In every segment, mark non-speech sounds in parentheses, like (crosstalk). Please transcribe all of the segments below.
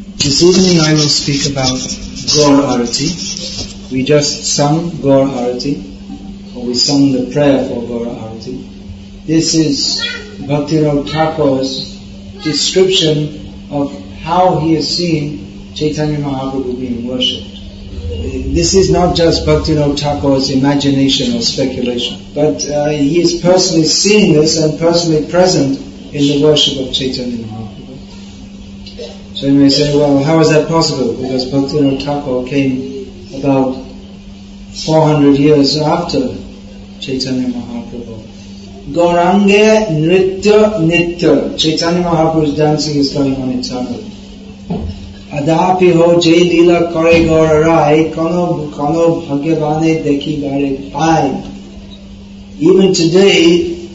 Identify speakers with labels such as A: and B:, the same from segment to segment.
A: This evening I will speak about Gaur Arati. We just sung Gaur Arati, or we sung the prayer for Gaur Arati. This is Bhaktivinoda Thakur's description of how he has seen Chaitanya Mahaprabhu being worshipped. This is not just Bhaktivinoda Thakur's imagination or speculation, but uh, he is personally seeing this and personally present in the worship of Chaitanya Mahaprabhu. So you may say, well, how is that possible? Because Bhaktivinoda Thakur came about 400 years after Chaitanya Mahaprabhu. Gaurange Nritya Nitya. Chaitanya Mahaprabhu's dancing is going on eternally. Adapi ho jay lila kare gaurarai kono kono bhagavane deki bare pai. Even today,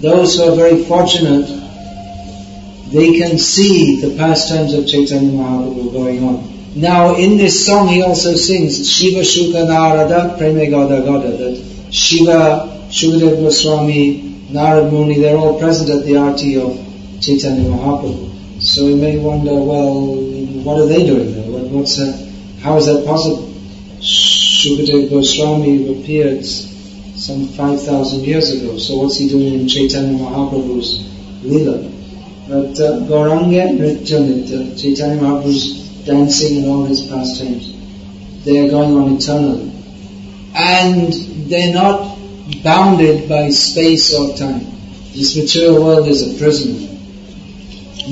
A: those who are very fortunate, they can see the pastimes of Chaitanya Mahaprabhu going on. Now, in this song, he also sings Shiva Shuka Narada Preme Gada that Shiva, Shukadev Goswami, Narad Muni, they're all present at the arti of Chaitanya Mahaprabhu. So you may wonder, well, what are they doing there? What, what's that? How is that possible? Shukadev Goswami appeared some 5,000 years ago, so what's he doing in Chaitanya Mahaprabhu's lila? But uh, Gauranga Nritya Nitya, Chaitanya Mahaprabhu's dancing and all his pastimes, they are going on eternally. And they're not bounded by space or time. This material world is a prison.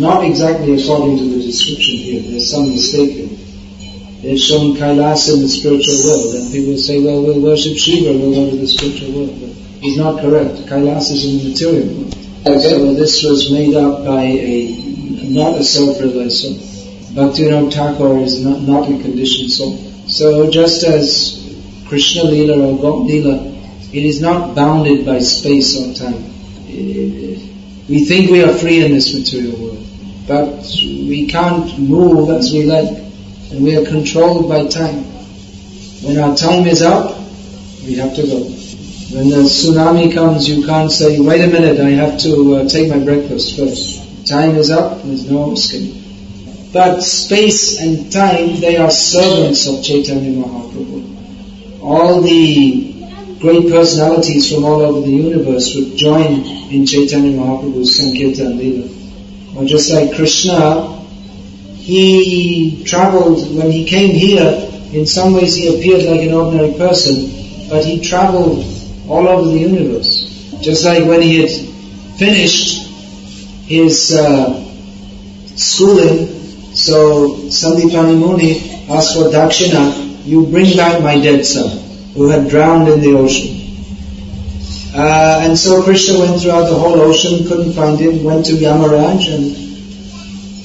A: Not exactly according to the description here, there's some mistake here. They've shown Kailas in the spiritual world, and people say, well, we'll worship Shiva, we'll go to the spiritual world. But it's not correct. Kailas is in the material world. Okay. So this was made up by a, not a self-realizer. Bhaktivinoda Thakur is not, not a conditioned soul. So just as Krishna Lila or God Lila, it is not bounded by space or time. We think we are free in this material world, but we can't move as we like, and we are controlled by time. When our time is up, we have to go. When the tsunami comes, you can't say, wait a minute, I have to uh, take my breakfast first. Time is up, there's no escape. But space and time, they are servants of Chaitanya Mahaprabhu. All the great personalities from all over the universe would join in Chaitanya Mahaprabhu's Sankirtan Leela. Or just like Krishna, he traveled, when he came here, in some ways he appeared like an ordinary person, but he traveled all over the universe. Just like when he had finished his uh, schooling, so Sandipani Muni asked for Dakshina, you bring back my dead son, who had drowned in the ocean. Uh, and so Krishna went throughout the whole ocean, couldn't find him, went to Yamaraj and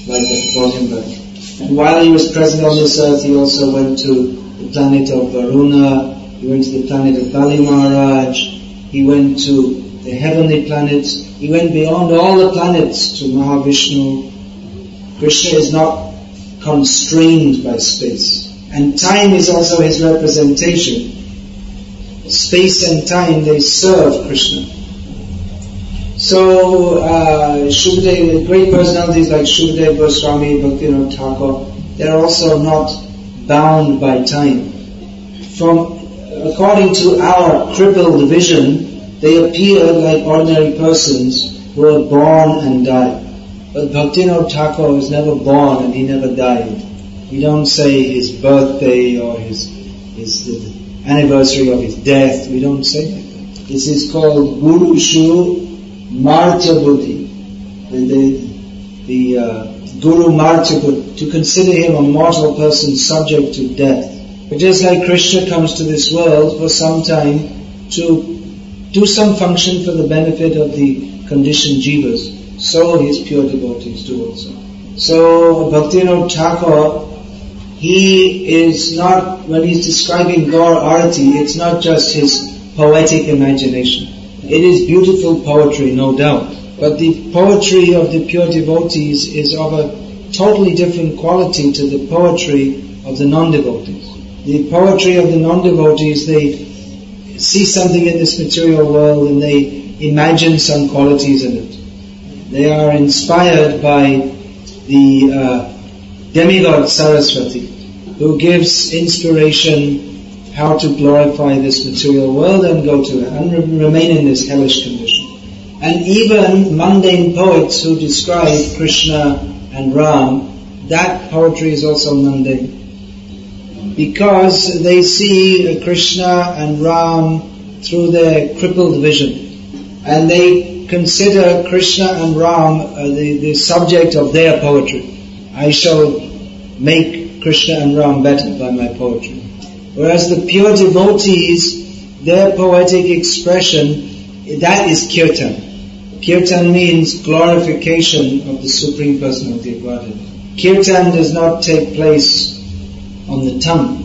A: like brought him back. And while he was present on this earth, he also went to the planet of Varuna, he went to the planet of Bali Maharaj, he went to the heavenly planets, he went beyond all the planets to Mahavishnu. Krishna is not constrained by space. And time is also his representation. Space and time, they serve Krishna. So, uh, great personalities like Shukadev Goswami, Bhaktivinoda Thakur, they're also not bound by time. From, according to our crippled vision, they appear like ordinary persons who are born and die. But Bhaktivinoda Thakur was never born and he never died. We don't say his birthday or his, his anniversary of his death. We don't say that. This is called Guru Shu Martya Buddhi. The, the, the uh, Guru Martya Buddhi. To consider him a mortal person subject to death. But just like Krishna comes to this world for some time to do some function for the benefit of the conditioned jivas, so his pure devotees do also. So Bhaktivinoda Thakur, he is not, when he's describing Gaur Arati, it's not just his poetic imagination. It is beautiful poetry, no doubt. But the poetry of the pure devotees is of a totally different quality to the poetry of the non-devotees. The poetry of the non-devotees, they see something in this material world and they imagine some qualities in it. They are inspired by the uh, demigod Saraswati, who gives inspiration how to glorify this material world and go to it and remain in this hellish condition. And even mundane poets who describe Krishna and Ram, that poetry is also mundane. Because they see Krishna and Ram through their crippled vision. And they consider Krishna and Ram uh, the, the subject of their poetry. I shall make Krishna and Ram better by my poetry. Whereas the pure devotees, their poetic expression, that is kirtan. Kirtan means glorification of the Supreme Personality of the Godhead. Kirtan does not take place on the tongue.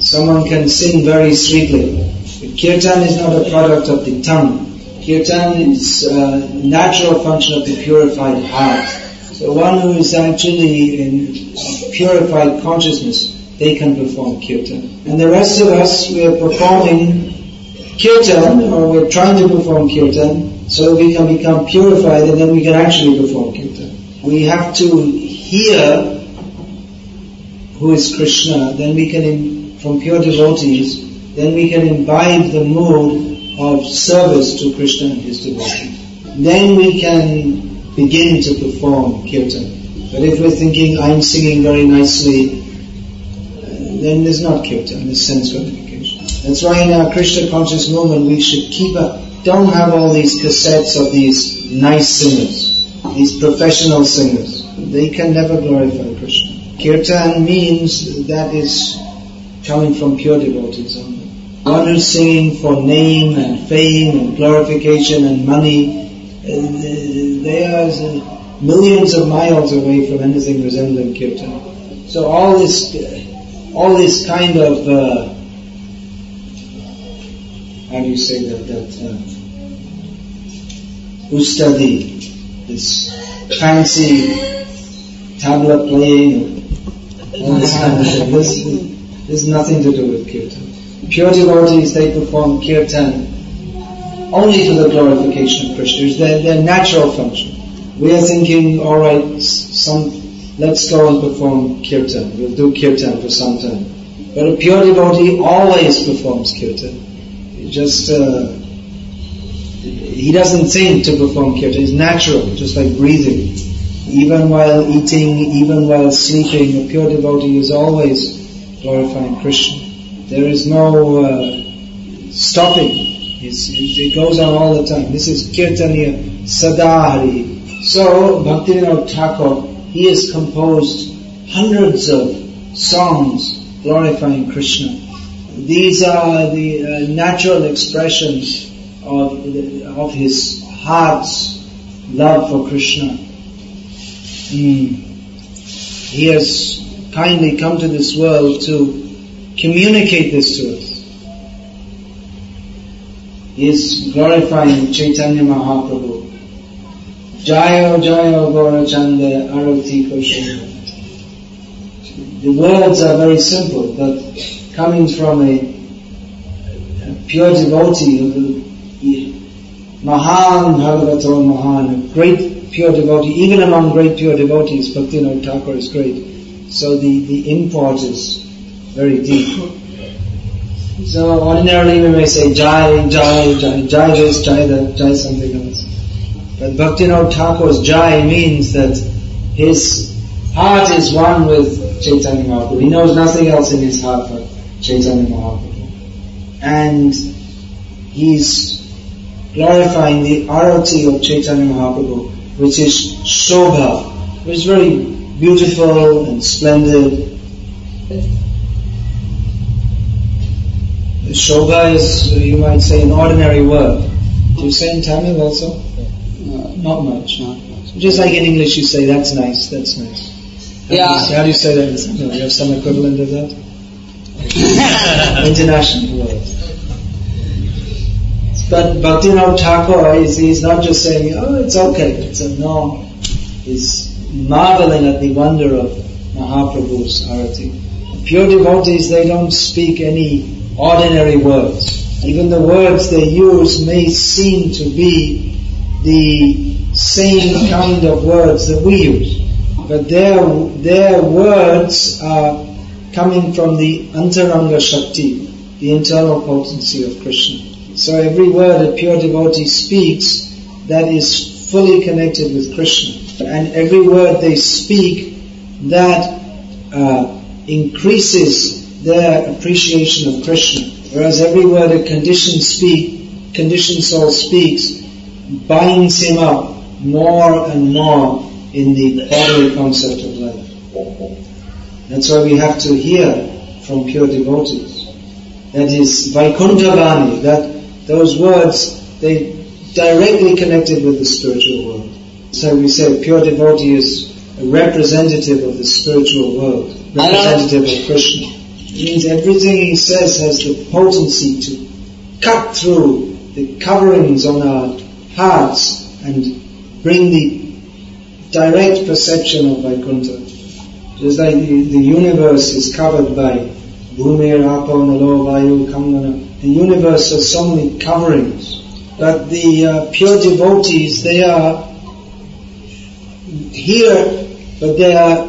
A: Someone can sing very sweetly, but kirtan is not a product of the tongue. Kirtan is a natural function of the purified heart. So one who is actually in purified consciousness, they can perform kirtan. And the rest of us, we are performing kirtan, or we're trying to perform kirtan, so we can become purified and then we can actually perform kirtan. We have to hear who is Krishna, then we can, from pure devotees, then we can imbibe the mood of service to Krishna and his devotees. Then we can begin to perform kirtan. But if we're thinking, I'm singing very nicely, uh, then there's not kirtan, there's sense gratification. That's why in our Krishna conscious movement we should keep a don't have all these cassettes of these nice singers, these professional singers. They can never glorify Krishna. Kirtan means that is coming from pure devotees only. One who's singing for name and fame and glorification and money, uh, they are millions of miles away from anything resembling kirtan. So all this, all this kind of uh, how do you say that, that uh, ustadi, this fancy tabla playing, all this thing. This, this has nothing to do with kirtan. Pure devotees, they perform kirtan only for the glorification of Krishna. It's their, their natural function. We are thinking, alright, some, let's go and perform kirtan. We'll do kirtan for some time. But a pure devotee always performs kirtan just uh, he doesn't think to perform kirtan. It's natural, just like breathing. Even while eating, even while sleeping, a pure devotee is always glorifying Krishna. There is no uh, stopping. It's, it goes on all the time. This is Kirtaniya Sadahari. So, Bhaktivinoda Thakur, he has composed hundreds of songs glorifying Krishna. These are the uh, natural expressions of, of his heart's love for Krishna. He has kindly come to this world to communicate this to us. He is glorifying Chaitanya Mahaprabhu. Jayo Jayo Gaurachanda Arati Koshika. The words are very simple, but coming from a, a pure devotee of the Mahan Bhagavato Mahan, a great pure devotee, even among great pure devotees, Bhaktivinoda Thakur is great. So the, the import is very deep. So ordinarily we may say Jai, Jai, Jai, Jai this, Jai that, Jai something else. But Bhaktivinoda Thakur's Jai means that his heart is one with Chaitanya Mahaprabhu. He knows nothing else in his heart but Chaitanya Mahaprabhu. And he's glorifying the arati of Chaitanya Mahaprabhu, which is Shobha, which is very beautiful and splendid. Shobha is, you might say, an ordinary word. Do you say in Tamil also? Uh, not much, not much. Just like in English you say, that's nice, that's nice. How
B: Yeah.
A: Do you say, how do you say that in Tamil? You have some equivalent of that? (laughs) international word. But Bhaktivinoda Thakur is he's not just saying, oh, it's okay, it's a no. He's marveling at the wonder of Mahaprabhu's arati. Pure devotees, they don't speak any ordinary words. Even the words they use may seem to be the same kind of words that we use. but their, their words are coming from the Antaranga Shakti, the internal potency of Krishna. So every word a pure devotee speaks, that is fully connected with Krishna. And every word they speak, that uh, increases their appreciation of Krishna. Whereas every word a conditioned speak, conditioned soul speaks, binds him up more and more in the bodily concept of life. That's why we have to hear from pure devotees. That is Vaikunthavani, that those words, they directly connected with the spiritual world. So we say pure devotee is a representative of the spiritual world, representative of Krishna. It means everything he says has the potency to cut through the coverings on our hearts and bring the direct perception of Vaikuntha. Just like the, the universe is covered by Bhumir, Apo, Nalo, Vayu, Kamana. The universe has so many coverings. But the uh, pure devotees, they are here, but they are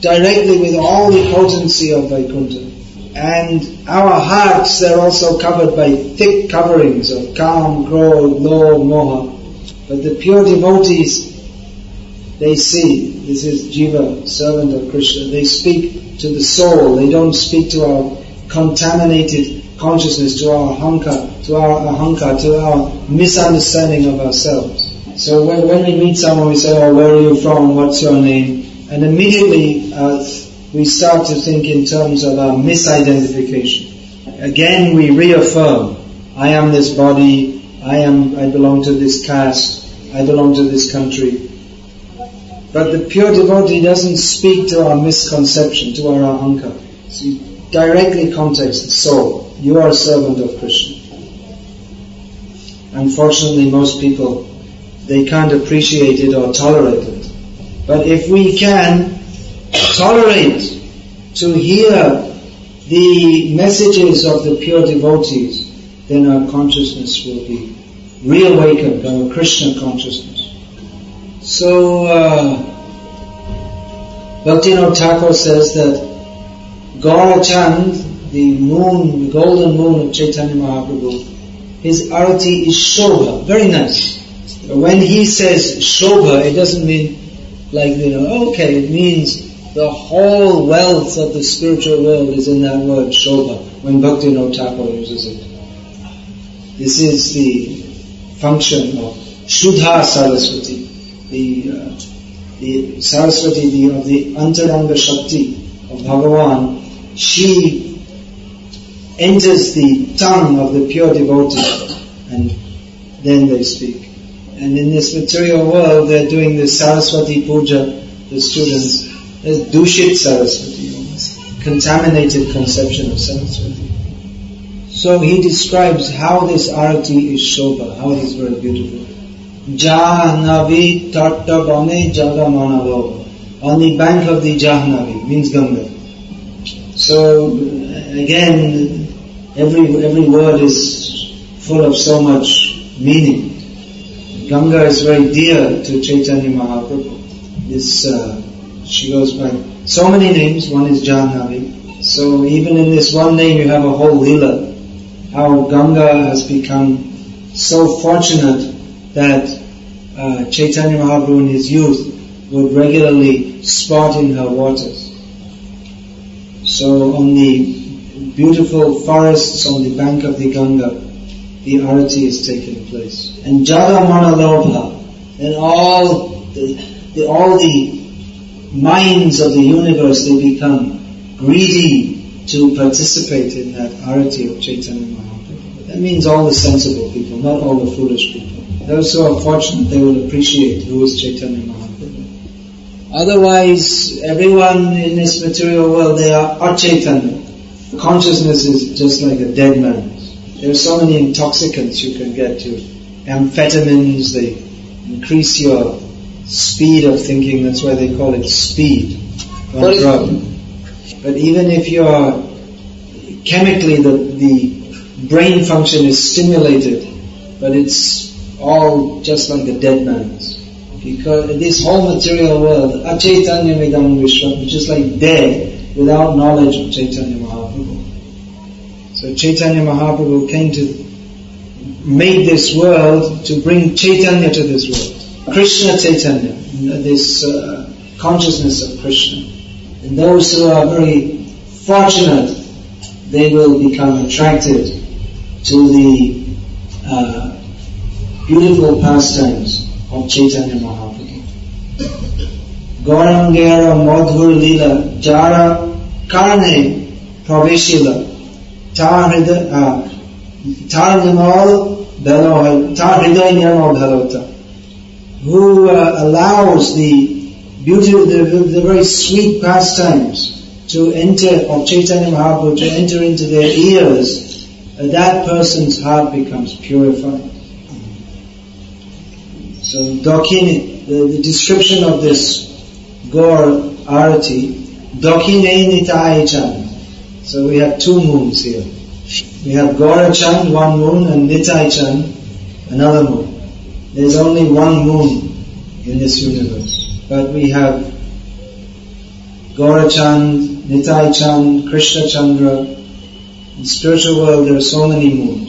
A: directly with all the potency of Vaikuntha. And our hearts, they're also covered by thick coverings of Kam, Krodh, Lobh, Moha. But the pure devotees, they see, this is Jiva, servant of Krishna, they speak to the soul, they don't speak to our contaminated consciousness, to our ahanka, to our ahanka, to our misunderstanding of ourselves. So when, when we meet someone, we say, oh, where are you from, what's your name? And immediately uh, we start to think in terms of our misidentification. Again, we reaffirm, I am this body, I am, I belong to this caste, I belong to this country. But the pure devotee doesn't speak to our misconception, to our ahanka. He directly contacts the soul. You are a servant of Krishna. Unfortunately, most people, they can't appreciate it or tolerate it. But if we can tolerate to hear the messages of the pure devotees, then our consciousness will be reawakened, our Krishna consciousness. So, uh, Bhaktivinoda Thakur says that Gaura Chand, the moon, the golden moon of Chaitanya Mahaprabhu, his arati is Shobha, very nice. When he says Shobha, it doesn't mean like, you know, okay, it means the whole wealth of the spiritual world is in that word Shobha, when Bhaktivinoda Thakur uses it. This is the function of Shuddha Saraswati the, uh, the Saraswati, the, of the Antaranga Shakti of Bhagavan, she enters the tongue of the pure devotee and then they speak. And in this material world, they're doing the Saraswati Puja, the students, there's Dushit Saraswati, contaminated conception of Saraswati. So he describes how this arati is Shobha, how it is very beautiful. Jahnavi Tattabane Jagamanavo. On the bank of the Jahnavi, means Ganga. So, again, every, every word is full of so much meaning. Ganga is very dear to Chaitanya Mahaprabhu. This, uh, she goes by so many names, one is Jahnavi. So even in this one name you have a whole lila. How Ganga has become so fortunate that uh, Chaitanya Mahaprabhu in his youth would regularly spot in her waters. So on the beautiful forests on the bank of the Ganga, the arati is taking place. And Jada Manalobha, and all the, the, all the minds of the universe, they become greedy to participate in that arati of Chaitanya Mahaprabhu. That means all the sensible people, not all the foolish people. Those who are fortunate, they will appreciate who is Chaitanya Mahaprabhu. Otherwise, everyone in this material world, they are achaitanya. Consciousness is just like a dead man. There are so many intoxicants you can get to. Amphetamines, they increase your speed of thinking, that's why they call it speed, not drug. But even if you're chemically the, the brain function is stimulated, but it's all just like the dead man's. Because this whole material world, achaitanya midam vishwam, is just like dead without knowledge of Chaitanya Mahaprabhu. So Chaitanya Mahaprabhu came to make this world to bring Chaitanya to this world. Krishna Chaitanya, this uh, consciousness of Krishna. And those who are very fortunate, they will become attracted to the uh, beautiful pastimes of Chaitanya Mahaprabhu. Gaurangera Madhur Lila Jara Karne Praveshila Tar Nimal Tar Hriday Nirmal Bhalota who uh, allows the beauty, the, the very sweet pastimes to enter, of Chaitanya Mahaprabhu, to enter into their ears, uh, that person's heart becomes purified. So Dakini, the, the description of this Gaur Arati, Dakine Nitai So we have two moons here. We have Gaurachand, one moon, and Nitai Chand, another moon. There's only one moon in this universe. But we have Gaurachand, Chand, Krishna Chandra. In spiritual world there are so many moons.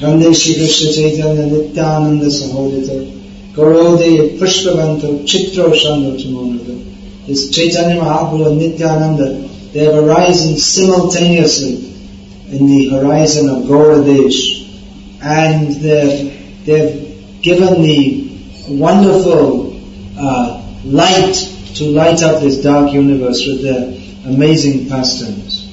A: Vande Shri Krishna Chaitanya Nityananda Sahodita Gaurode Pushpavanta Chitra Shandachamonada. This Chaitanya Mahaprabhu and Nityananda, they have arisen simultaneously in the horizon of Gauradesh. And they've, they've given the wonderful uh, light to light up this dark universe with their amazing pastimes.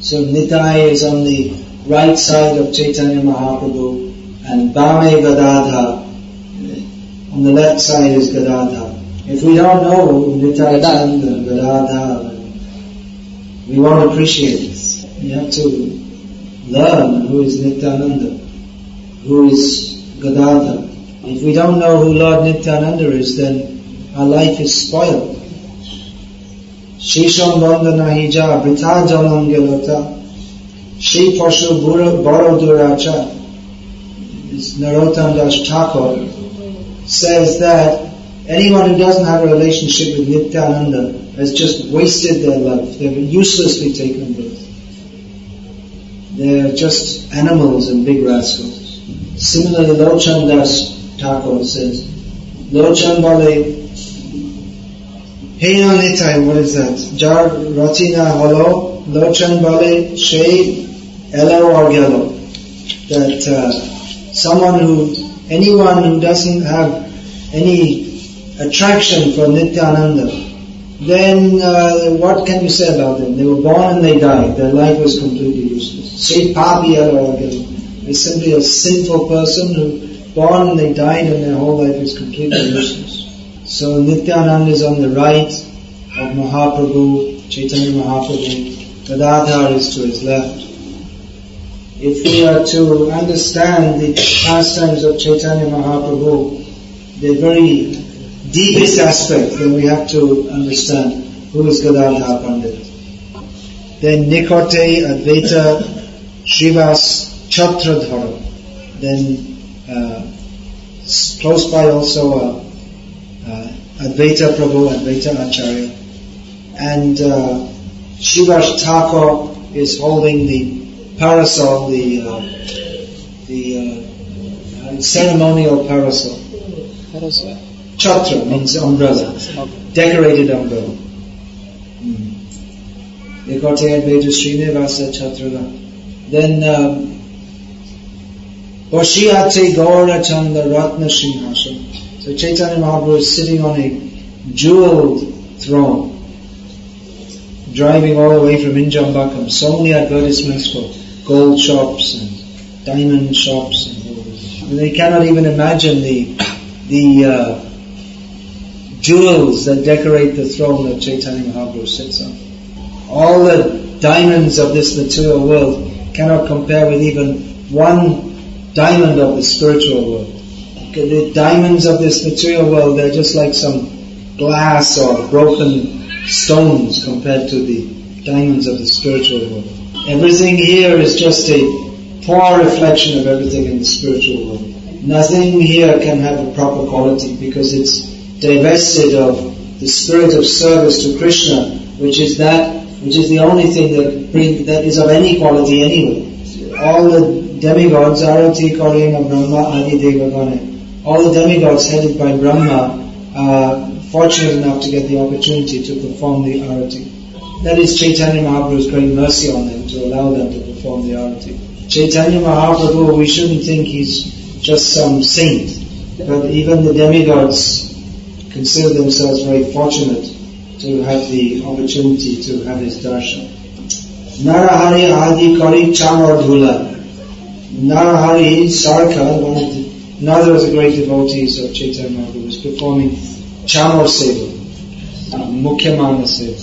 A: So Nitai is on the right side of Chaitanya Mahaprabhu and Bhame Gadadha on the left side is Gadadha. If we don't know Nitai Chanda, Gadadha, we won't appreciate this. We have to learn who is Nityananda, who is Gadadha, if we don't know who Lord Nityananda is, then our life is spoiled. Shisham Bandana Hija Brita Jalam Gelota Shi Pashu Baro Duracha Narottam Das Thakur says that anyone who doesn't have a relationship with Nityananda has just wasted their life. They've uselessly taken birth. They're just animals and big rascals. Similarly, Lochan Das Thakur says, Lochan Bale, Hey Nitai, what is that? Jar Ratina Holo, Lochan Bale, Shay, Elo or Gelo. That uh, someone who, anyone who doesn't have any attraction for Nityananda, then uh, what can you say about them? They were born and they died. Their life was completely useless. Or Gelo. He's simply a sinful person who born and they died and their whole life is completely useless. So Nityananda is on the right of Mahaprabhu, Chaitanya Mahaprabhu, Gadadhar is to his left. If we are to understand the pastimes of Chaitanya Mahaprabhu, the very deepest aspect, then we have to understand who is Gadadhar Pandit. Then Nikote Advaita Srivas Chatradhara. Then uh, close by also uh, uh, Advaita Prabhu, Advaita Acharya. And uh, Srivas Thakur is holding the parasol, the uh, the uh, ceremonial parasol. Parasol. Chatra means umbrella, decorated umbrella. Nikote Advaita Srinivasa Chatra. Then um, Vashiyate Gaura Chanda Ratna Simhasana. So Chaitanya Mahaprabhu is sitting on a jeweled throne, driving all the way from Injambakkam. So many advertisements for gold shops and diamond shops and they cannot even imagine the the uh, jewels that decorate the throne that Chaitanya Mahaprabhu sits on. All the diamonds of this material world cannot compare with even one diamond of the spiritual world. The diamonds of this material world, they're just like some glass or broken stones compared to the diamonds of the spiritual world. Everything here is just a poor reflection of everything in the spiritual world. nothing here can have a proper quality because it's divested of the spirit of service to Krishna, which is that, which is the only thing that bring, that is of any quality anyway. All the demigods, Arati, Karima, Brahma, Adi, Devagane, all the demigods headed by Brahma are fortunate enough to get the opportunity to perform the Arati. That is Chaitanya Mahaprabhu's great mercy on them to allow them to perform the Arati. Chaitanya Mahaprabhu, we shouldn't think he's just some saint, but even the demigods consider themselves very fortunate to have the opportunity to have his darshan. Narahari Adi Kari Chamar Dhula. Narahari Sarkar, one of the, another of the great devotees of Chaitanya Mahaprabhu, was performing Chamar Seva, Mukhyamana Seva.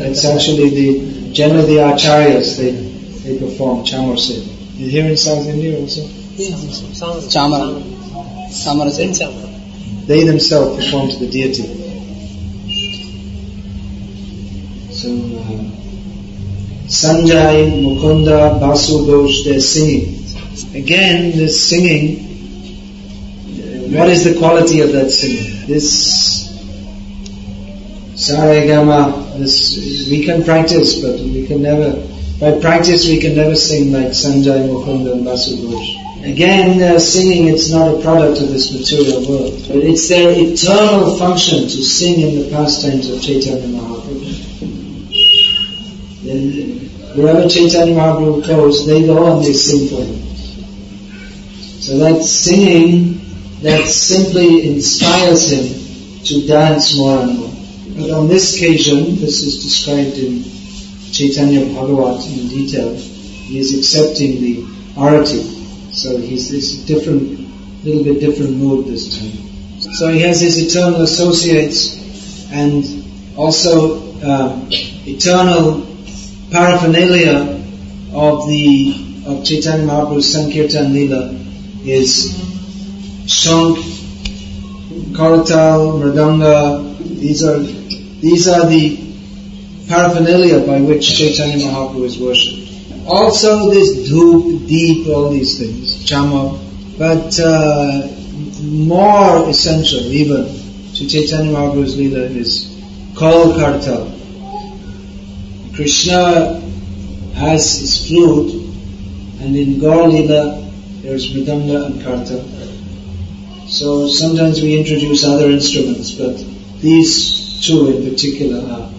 A: It's actually the generally the acharyas they they perform chamar seva. You hear in South India also?
B: Chamar. Chamar
A: They themselves perform to the deity. So uh, Sanjay, Mukunda, Basu Ghosh, they're singing. Again, this singing. uh, What is the quality of that singing? This Saregama, this, we can practice, but we can never, by practice we can never sing like Sanjay, Mukunda and Basu. Again, uh, singing, it's not a product of this material world, but it's their eternal function to sing in the pastimes of Chaitanya Mahaprabhu. Then, wherever Chaitanya Mahaprabhu goes, they go and they sing for him. So that singing, that simply inspires him to dance more and more. But on this occasion, this is described in Chaitanya Bhagavat in detail, he is accepting the arati. So he's this different, little bit different mood this time. So he has his eternal associates and also uh, eternal paraphernalia of the of Chaitanya Mahaprabhu's Sankirtan Leela is Shank, Karatal, Mridanga, these are these are the paraphernalia by which Chaitanya Mahaprabhu is worshipped. Also this dhoop, deep, all these things, chama, but uh, more essential even to Chaitanya Mahaprabhu's Leela is Kal Kartal. Krishna has his flute and in Gaur Leela there's Mridanga and Kartal. So sometimes we introduce other instruments, but these two in particular are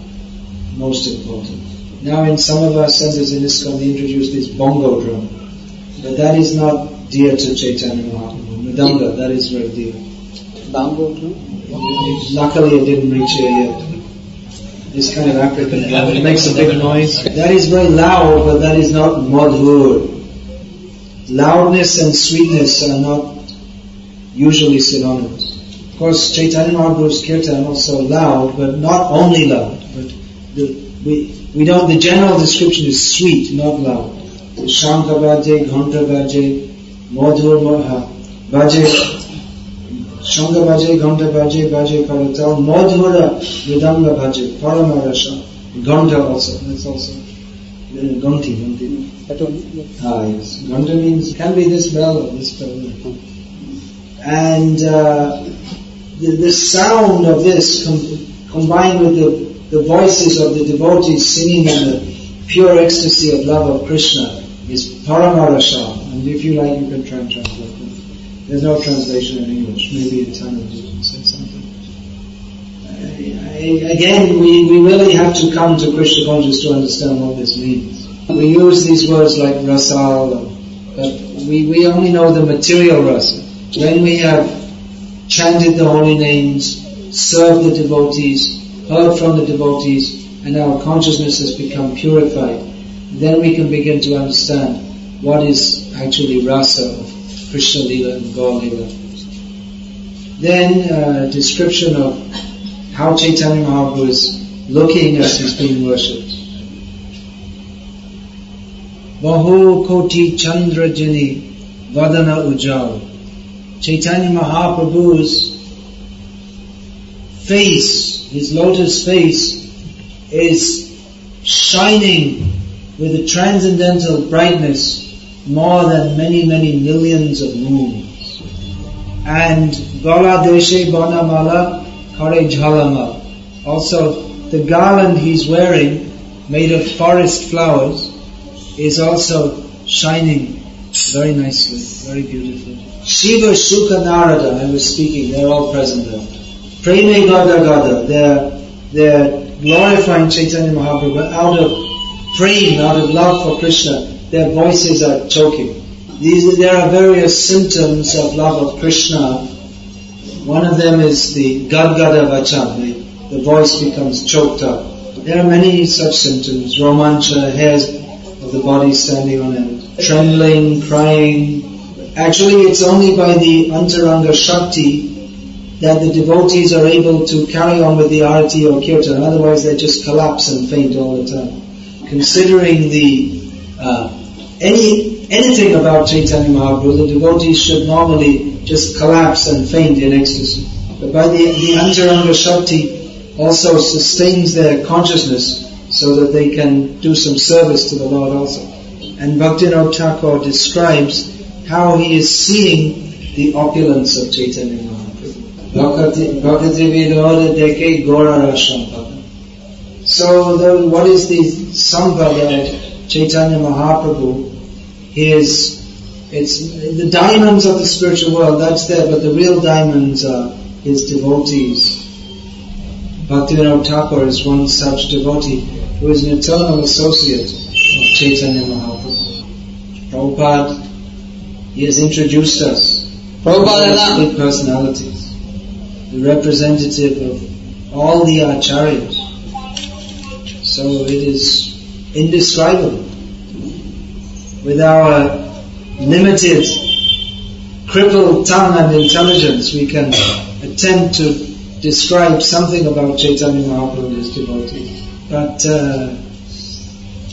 A: most important. Now in some of our centers in ISKCON they introduce this bongo drum, but that is not dear to Chaitanya Mahaprabhu. Mridanga, that is very dear.
B: Bamboo drum?
A: Luckily it didn't reach here yet. This kind of African drum, it makes a big noise. That is very loud, but that is not madhur. Loudness and sweetness are not usually synonymous. Of course, Chaitanya Mahaprabhu's kirtan also loud, but not only loud. But the, we we don't. The general description is sweet, not loud. Shanka baje, ghanta baje, madhur moha, baje, Shanga baje, ghanta baje, baje karatal, madhura, vidanga baje, paramarasha, ghanta also. That's also uh, Ganti, Ganti. Ah, yes. Ganda means can be this bell or this bell. And uh, the, the sound of this com- combined with the, the voices of the devotees singing in the pure ecstasy of love of Krishna is Paramarasha. And if you like, you can try and translate it. There's no translation in English. Maybe in Tamil you can say something. Again, we, we really have to come to Krishna consciousness to understand what this means. We use these words like rasal, but we, we only know the material rasa. When we have chanted the holy names, served the devotees, heard from the devotees, and our consciousness has become purified, then we can begin to understand what is actually rasa of Krishna Lila and Gaur Lila. Then uh, description of how Chaitanya Mahaprabhu is looking as he's being worshipped. Bahu koti chandra jini vadana ujjal. Chaitanya Mahaprabhu's face, his lotus face, is shining with a transcendental brightness more than many, many millions of moons. And Gola Deshe Bonamala Kare Jhalama. Also, the garland he's wearing, made of forest flowers, is also shining very nicely, very beautifully. Shiva Shuka Narada, I was speaking, they're all present there. Preme Gada Gada, they're, they're glorifying Chaitanya Mahaprabhu out of praying, out of love for Krishna. Their voices are choking. These, there are various symptoms of love of Krishna. One of them is the Gadgada Vachan, the, the voice becomes choked up. There are many such symptoms. Romancha, hairs the body standing on end. Trembling, crying. Actually, it's only by the Antaranga Shakti that the devotees are able to carry on with the arati or kirtan. Otherwise, they just collapse and faint all the time. Considering the uh, any anything about Chaitanya Mahaprabhu, the devotees should normally just collapse and faint in ecstasy. But by the, the Antaranga Shakti also sustains their consciousness so that they can do some service to the Lord also. And Bhaktivinoda Thakur describes how he is seeing the opulence of Chaitanya Mahaprabhu. So the, what is the Sampada of Chaitanya Mahaprabhu is it's the diamonds of the spiritual world, that's there, but the real diamonds are his devotees. Bhaktivinoda Thakur is one such devotee who is an eternal associate of Chaitanya Mahaprabhu. Prabhupada, he has introduced us.
B: Prabhupada
A: big personalities the representative of all the acharyas. So it is indescribable. With our limited, crippled tongue and intelligence, we can attempt to describe something about Chaitanya Mahaprabhu and his devotees. But uh,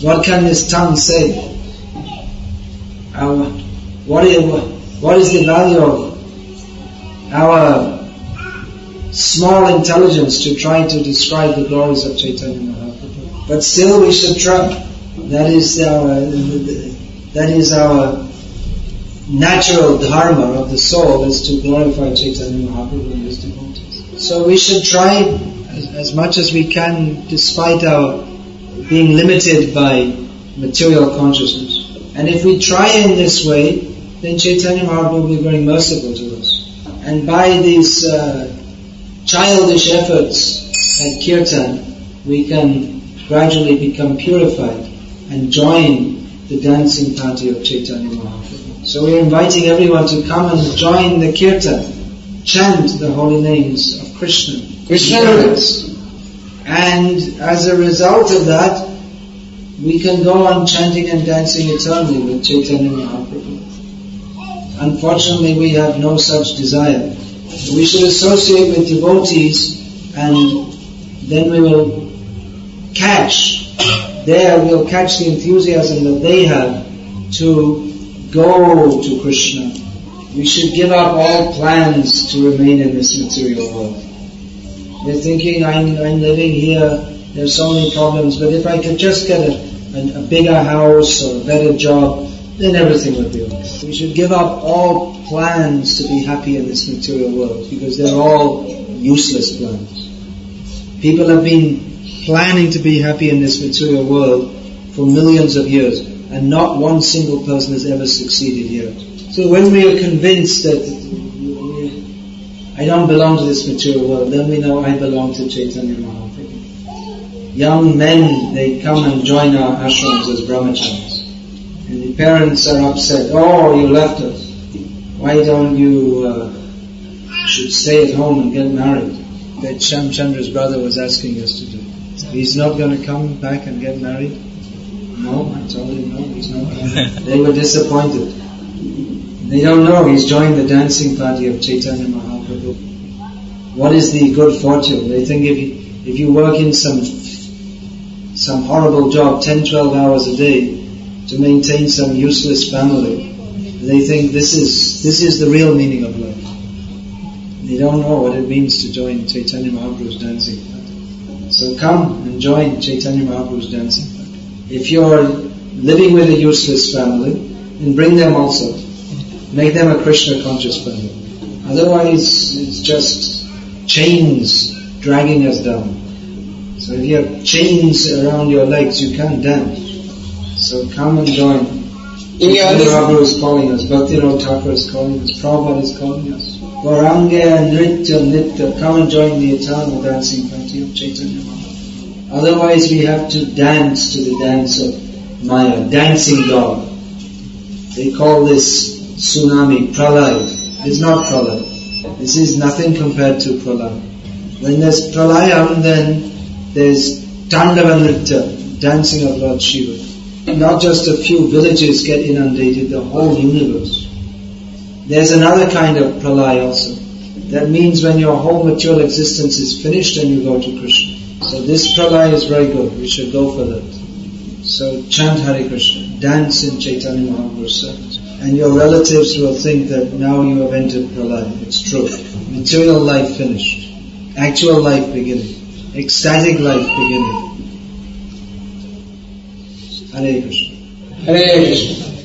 A: what can this tongue say? Our, what, is, what is the value of our small intelligence to try to describe the glories of Chaitanya Mahaprabhu. But still we should try. That is our, that is our natural dharma of the soul is to glorify Chaitanya Mahaprabhu and his devotees. So we should try as, much as we can despite our being limited by material consciousness. And if we try in this way, then Chaitanya Mahaprabhu will be very merciful to us. And by these uh, childish efforts at kirtan, we can gradually become purified and join the dancing party of Chaitanya Mahaprabhu. So we're inviting everyone to come and join the kirtan, chant the holy names of Krishna.
B: Krishna.
A: And as a result of that, we can go on chanting and dancing eternally with Chaitanya Mahaprabhu. Unfortunately, we have no such desire. We should associate with devotees and then we will catch, there we'll catch the enthusiasm that they have to go to Krishna. We should give up all plans to remain in this material world. We're thinking, I'm, I'm living here, there's so many problems, but if I could just get a, a, a bigger house or a better job, then everything would be okay. We should give up all plans to be happy in this material world because they're all useless plans. People have been planning to be happy in this material world for millions of years and not one single person has ever succeeded here. So when we are convinced that I don't belong to this material world, then we know I belong to Chaitanya Mahaprabhu. Young men, they come and join our ashrams as brahmacharis. And the parents are upset, oh, you left us. Why don't you uh, should stay at home and get married? That Shamchandra's brother was asking us to do. He's not going to come back and get married? No, I told him no, he's not coming. they were disappointed. They don't know he's joined the dancing party of Chaitanya Mahaprabhu. What is the good fortune? They think if you, if you work in some some horrible job, 10, 12 hours a day, to maintain some useless family. They think this is, this is the real meaning of life. They don't know what it means to join Chaitanya Mahaprabhu's dancing. So come and join Chaitanya Mahaprabhu's dancing. If you're living with a useless family, and bring them also. Make them a Krishna conscious family. Otherwise, it's just chains dragging us down. So if you have chains around your legs, you can't dance. So come and join. Prabhu is calling us, Bhaktivinoda Thakur is calling us, Prabhupada is calling us. Varanga Nritya Nitya, come and join the eternal dancing party of Chaitanya Mahaprabhu. Otherwise we have to dance to the dance of Maya, dancing dog. They call this tsunami pralay. It's not pralay. This is nothing compared to pralay. When there's pralayam, then there's Tandava Nritya, dancing of Lord Shiva. Not just a few villages get inundated, the whole universe. There's another kind of pralay also. That means when your whole material existence is finished and you go to Krishna. So this pralay is very good. We should go for that. So chant Hare Krishna, dance in Chaitanya Mahaprabhu's service and your relatives will think that now you have entered the life. It's true. Material life finished. Actual life beginning. Ecstatic life beginning. Hare Krishna.
B: Hare Krishna.